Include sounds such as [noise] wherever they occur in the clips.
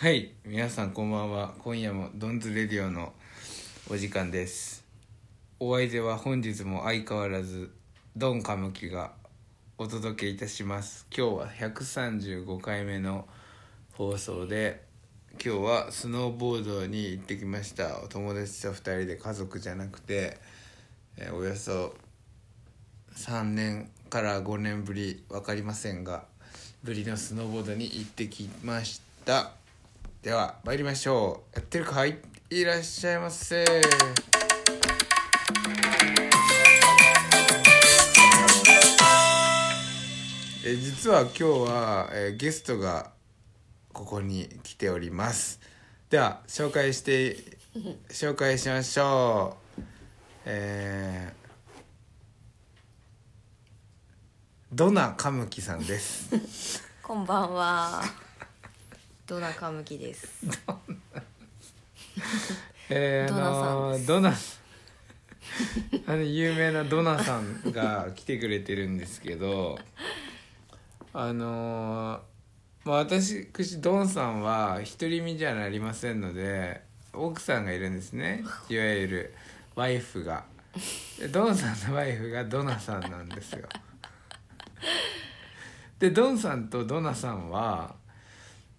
はい皆さんこんばんは。今夜もドンズレディオのお時間です。お相手は本日も相変わらずドンカムキがお届けいたします。今日は135回目の放送で今日はスノーボードに行ってきました。お友達と2人で家族じゃなくて、えおよそ3年から5年ぶり分かりませんがぶりのスノーボードに行ってきました。では参りましょう。やってるかはい？いらっしゃいませ。え実は今日は、えーゲストがここに来ております。では紹介して紹介しましょう。えードナカムキさんです。[laughs] こんばんは。ドナカムキです。[laughs] えー、ドナさんあのですドナあの有名なドナさんが来てくれてるんですけどあのまあ私ドンさんは独り身じゃなりませんので奥さんがいるんですね。いわゆるワイフが。でドンさんのワイフがドナさんなんですよ。でドンさんとドナさんは、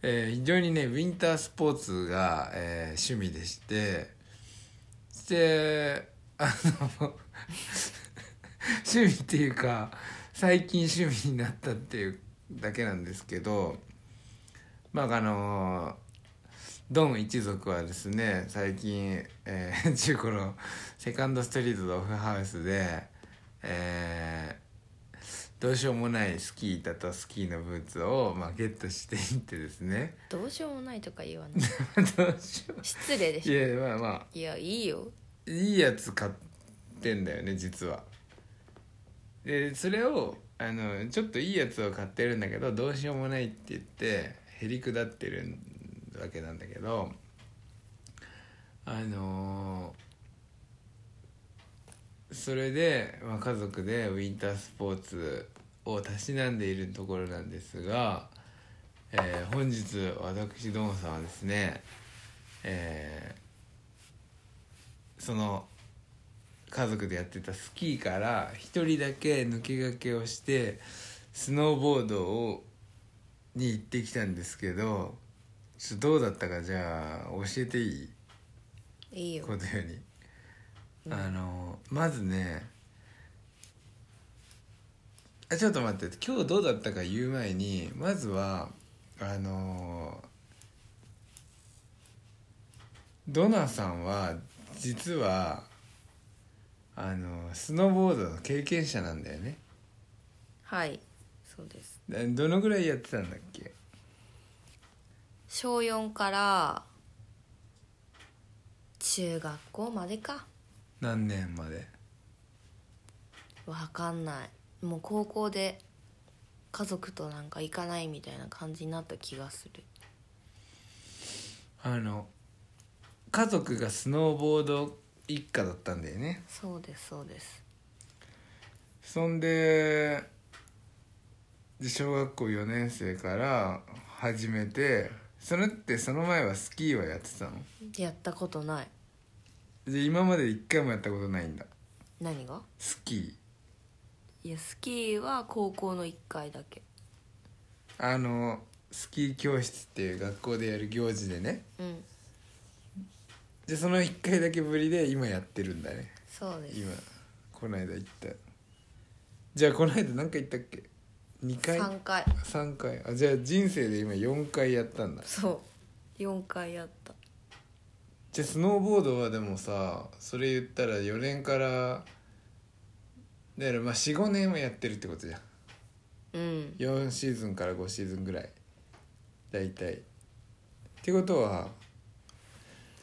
えー非常にねウィンタースポーツが、えー趣味でしてであの [laughs] 趣味っていうか最近趣味になったっていうだけなんですけどまああのドン一族はですね最近、えー [laughs] 中古のセカンドストリートとオフハウスで、えーどうしようもないスキー板とスキーのブーツを、まあ、ゲットしていってですねどうしようもないとか言わない。[laughs] どうしよ失礼でういしょ。やまあまあいや、いいよ。いいやつ買ってんだよね実はでそれをあのちょっといいやつを買ってるんだけどどうしようもないって言ってへりくだってるわけなんだけどあのそれで、まあ、家族でウィンタースポーツをたしなんでいるところなんですが、えー本日私どもさんはですねえーその家族でやってたスキーから一人だけ抜け駆けをしてスノーボードをに行ってきたんですけどちょっとどうだったかじゃあ教えていい？いいよこ。とより、あのまずねあちょっと待って今日どうだったか言う前にまずはあのドナさんは実はあのスノーボードの経験者なんだよねはい。そうです。でどのぐらいやってたんだっけ？小4から中学校までか。何年まで？わかんない。もう高校で家族となんか行かないみたいな感じになった気がする。あの家族がスノーボード一家だったんだよねそうです、そうです。そんでで小学校4年生から始めてそれってその前はスキーはやってたの？やったことない。で今まで一回もやったことないんだ。何が？スキー。いや、スキーは高校の1回だけ。あのスキー教室っていう学校でやる行事でね。うん。でその1回だけぶりで今やってるんだね。そうです。今この間行った。じゃあこの間何回行ったっけ？2回？3回。3回。あじゃあ人生で今4回やったんだ。そう。4回やったじゃあスノーボードはでもさそれ言ったら4年からだからまあ45年はやってるってことじゃん。うん。4シーズンから5シーズンぐらい。大体。ってことは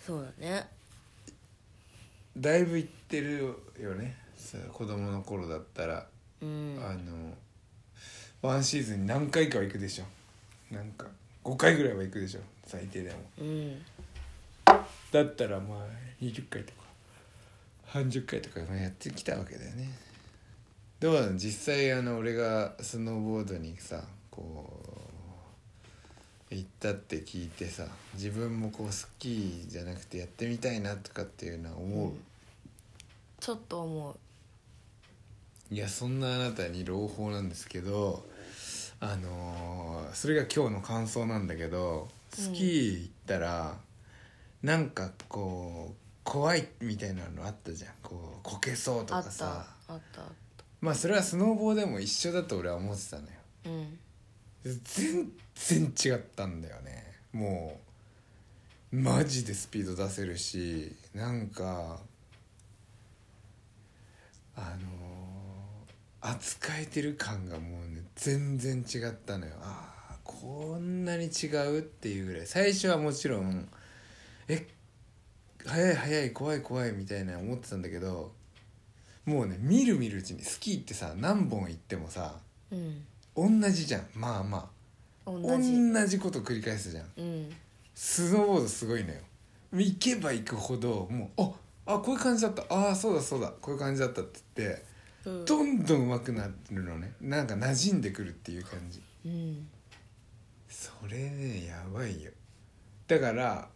そうだね。だいぶいってるよね。さ子供の頃だったら、うん。あのワンシーズンに何回かは行くでしょ。なんか5回ぐらいは行くでしょ。最低でも。うんだったらまあ20回とか30回とかまあやってきたわけだよね。どうなの実際あの俺がスノーボードにさこ行ったって聞いてさ自分もこうスキーじゃなくてやってみたいなとかっていうのは思う、ちょっと思う。いやそんなあなたに朗報なんですけどあのーそれが今日の感想なんだけどスキー行ったら、なんかこう怖いみたいなのあったじゃん。こうこけそうとあったかさあったあっまあそれはスノーボーでも一緒だと俺は思ってたのよ。たうん全然違ったんだよね。もうマジでスピード出せるしなんかあのー扱えてる感がもうね全然違ったのよ。ああこんなに違うっていうぐらい。最初はもちろんえ速い速い怖い怖いみたいな思ってたんだけどもうね見る見るうちにスキーってさ何本行ってもさうん。同じじゃん。まあまあ。同じ。こと繰り返すじゃん。うん。スノーボードすごいのよ。行けば行くほどもうああこういう感じだった。ああそうだそうだ。こういう感じだったって言ってうん。どんどん上手くなるのね。なんか馴染んでくるっていう感じ。うん。それねやばいよ。だから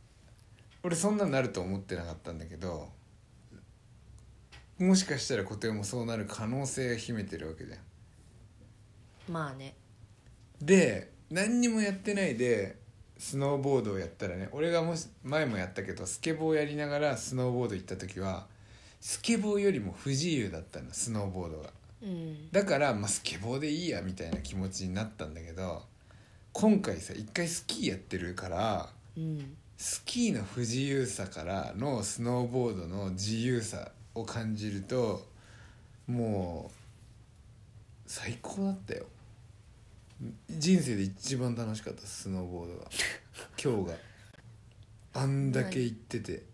俺そんなになると思ってなかったんだけどもしかしたら固定もそうなる可能性が秘めてるわけじゃん。まあね。で何にもやってないでスノーボードをやったらね俺がもし前もやったけどスケボーをやりながらスノーボード行った時はスケボーよりも不自由だったのスノーボードが。うん。だから、まあ、スケボーでいいやみたいな気持ちになったんだけど今回さ一回スキーやってるからうんスキーの不自由さからのスノーボードの自由さを感じるともう最高だったよ。人生で一番楽しかったスノーボードが [laughs] 今日が。あんだけ行ってて。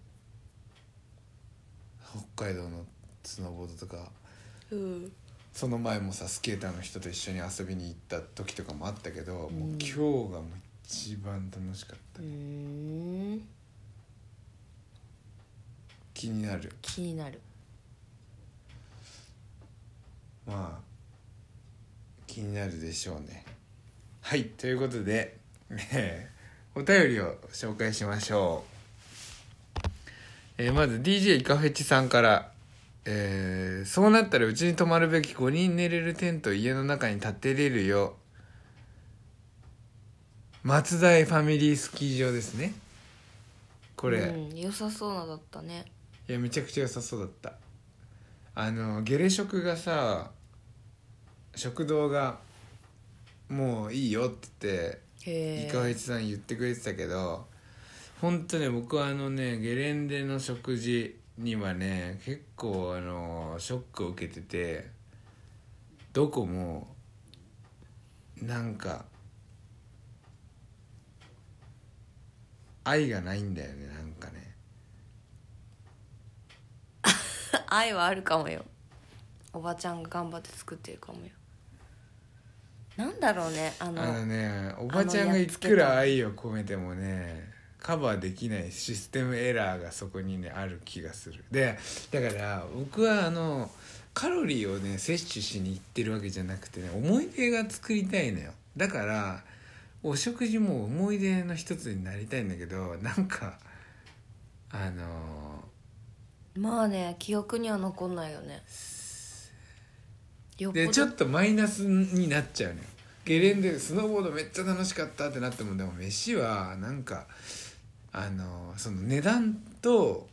北海道のスノーボードとか。うん。その前もさスケーターの人と一緒に遊びに行った時とかもあったけど、もううん。今日がもう一番楽しかった、うー。ん気になる。気になる。まあ気になるでしょうね。はいということで、え [laughs] ーお便りを紹介しましょう、えーまず DJ イカフェチさんから、えーそうなったらうちに泊まるべき5人寝れるテント家の中に建てれるよ松台ファミリースキー場ですね。これ、うん、良さそうなだったね。いやめちゃくちゃ良さそうだった。あのゲレ食がさ食堂がもういいよって言ってへえ。イカフェチさん言ってくれてたけど本当ね僕はあのねゲレンデの食事にはね結構あのショックを受けててどこもなんか愛がないんだよねなんかね。[laughs] 愛はあるかもよ。おばちゃんが頑張って作ってるかもよ。なんだろうねあのあのねおばちゃんがいくら愛を込めてもねカバーできないシステムエラーがそこにねある気がする。でだから僕はあのカロリーをね摂取しに行ってるわけじゃなくてね思い出が作りたいのよ。だからお食事も思い出の一つになりたいんだけどなんかあのまあね記憶には残んないよね。よっぽど。でちょっとマイナスになっちゃうのよ。ゲレンデスノーボードめっちゃ楽しかったってなってもでも飯はなんかあのその値段と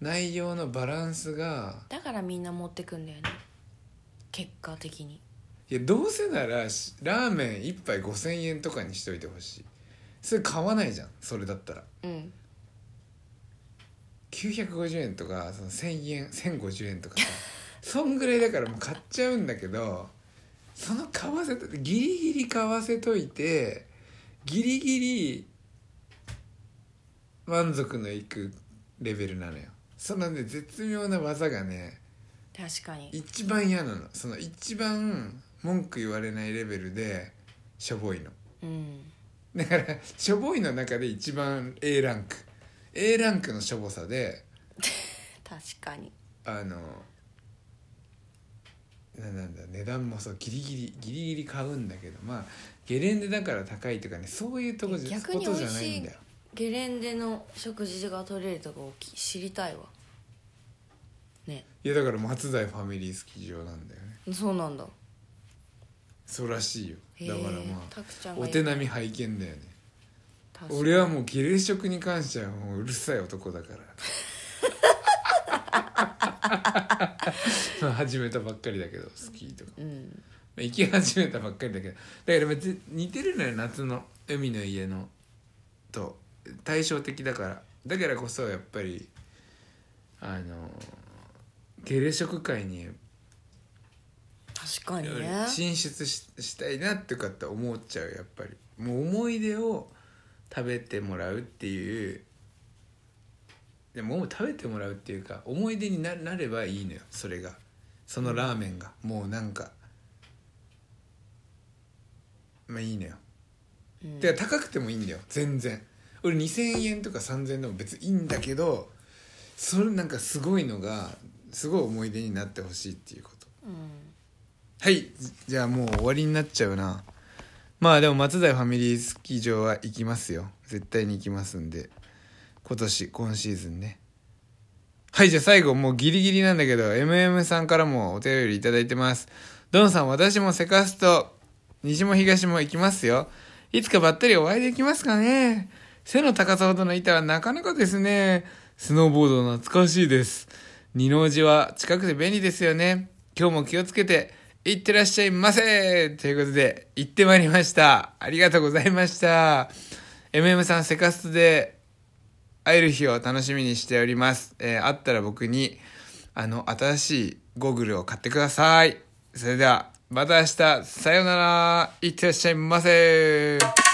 内容のバランスがだからみんな持ってくんだよね。結果的にいやどうせならしラーメン1杯5,000円とかにしといてほしい。それ買わないじゃんそれだったら。うん。950円とかその1,000円1,050円とかさ。[laughs] そんぐらいだからもう買っちゃうんだけどその買わせとギリギリ買わせといてギリギリ満足のいくレベルなのよ。そのね絶妙な技がね確かに。一番嫌なの。その一番文句言われないレベルでしょぼいの。うん。だからしょぼいの中で一番 A ランク。A ランクのしょぼさで [laughs] 確かに。あのななんだ値段もそうギリギリギリギリ買うんだけどまあゲレンデだから高いとかねそういうとこじゃ逆にことじゃ美味しいないんだよ。ゲレンデの食事が取れるとこをき知りたいわ。ね。いやだから松代ファミリースキー場なんだよね。そうなんだそうらしいよ。だからまあお手並み拝見だよね。俺はもうゲレ食に関してはもううるさい男だから。[laughs] まあ始めたばっかりだけどスキーとか。うん。行き始めたばっかりだけど。だから別に似てるのよ夏の海の家のと。対照的だから。だからこそやっぱりあのゲレ食会に確かにね。進出ししたいなってかって思っちゃうやっぱり。もう思い出を食べてもらうっていう。でも食べてもらうっていうか思い出にななればいいのよそれが。そのラーメンが、もうなんか。まあいいのよ、うん。で高くてもいいんだよ全然。俺2000円とか3000円でも別にいいんだけどそれなんかすごいのがすごい思い出になってほしいっていうこと。うんはいじゃあもう終わりになっちゃうな。まあでも松代ファミリースキー場は行きますよ。絶対に行きますんで。今年今シーズンね。はいじゃあ最後もうギリギリなんだけど MM さんからもお便りいただいてます。ドンさん私もセカスト西も東も行きますよ。いつかばったりお会いできますかね。背の高さほどの板はなかなかですね。スノーボード懐かしいです。二の字は近くで便利ですよね。今日も気をつけて。いってらっしゃいませということで行ってまいりました。ありがとうございました。MM さんセカストで会える日を楽しみにしております。えー、会ったら僕に、あの、新しいゴーグルを買ってください。それでは、また明日、さようなら、いってらっしゃいませ。